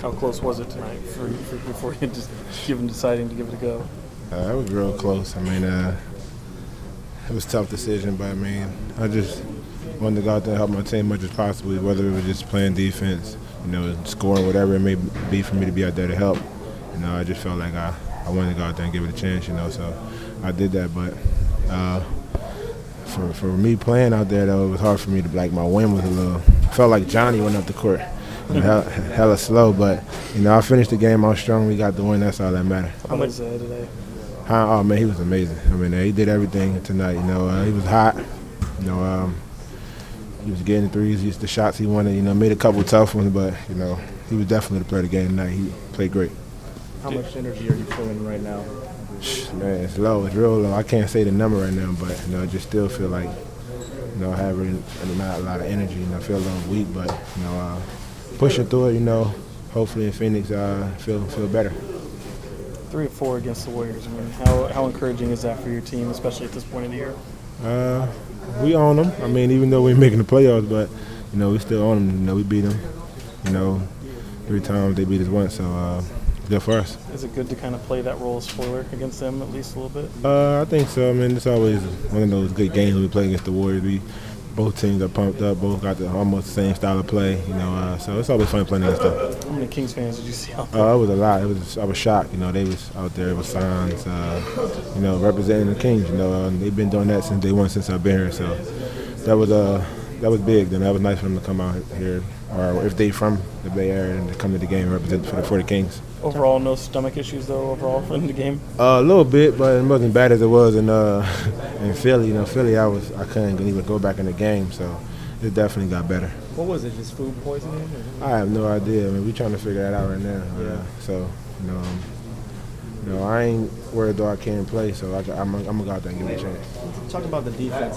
How close was it tonight for, for, before you just given deciding to give it a go? Uh, it was real close. I mean, uh, it was a tough decision, but I mean, I just wanted to go out there and help my team as much as possible, whether it was just playing defense, you know, scoring, whatever it may be for me to be out there to help. You know, I just felt like I, I wanted to go out there and give it a chance, you know, so I did that. But uh, for, for me playing out there, though, it was hard for me to, like, my wind was a little, felt like Johnny went up the court. Hella, hella slow, but, you know, I finished the game out strong. We got the win. That's all that matters. How much uh, today? Oh man, he was amazing. I mean, he did everything tonight. You know, uh, he was hot. You know, um, he was getting threes. He the shots he wanted. You know, made a couple tough ones, but you know, he was definitely the player of the game tonight. He played great. How much energy are you feeling right now? Man, it's low. It's real low. I can't say the number right now, but you know, I just still feel like you know, having not a lot of energy. You know, I feel a little weak, but you know, uh, pushing through it. You know, hopefully in Phoenix, uh, feel feel better three or four against the Warriors. I mean, how, how encouraging is that for your team, especially at this point of the year? Uh, we own them. I mean, even though we're making the playoffs, but you know, we still own them. You know, we beat them. You know, three times they beat us once, so uh, good for us. Is it good to kind of play that role as spoiler against them at least a little bit? Uh, I think so. I mean, it's always one of those good games we play against the Warriors. We both teams are pumped up. Both got the almost the same style of play, you know. Uh, so it's always fun playing against them. How many Kings fans did you see out there? Uh, it was a lot. It was I was shocked. You know, they was out there with signs, uh, you know, representing the Kings. You know, uh, they've been doing that since day one since I've been here. So that was uh that was big. Then that was nice for them to come out here, or if they from the Bay Area and to come to the game and represent for the, for the Kings. Overall, no stomach issues though. Overall, in the game. Uh, a little bit, but it wasn't bad as it was in uh in Philly. You know, Philly, I was I couldn't even go back in the game, so it definitely got better. What was it? Just food poisoning? Or? I have no idea. I mean, we're trying to figure that out right now. Yeah. Uh, so, you know, um, you know, I ain't worried though I can't play, so I, am gonna go out there and give it a chance. Talk about the defense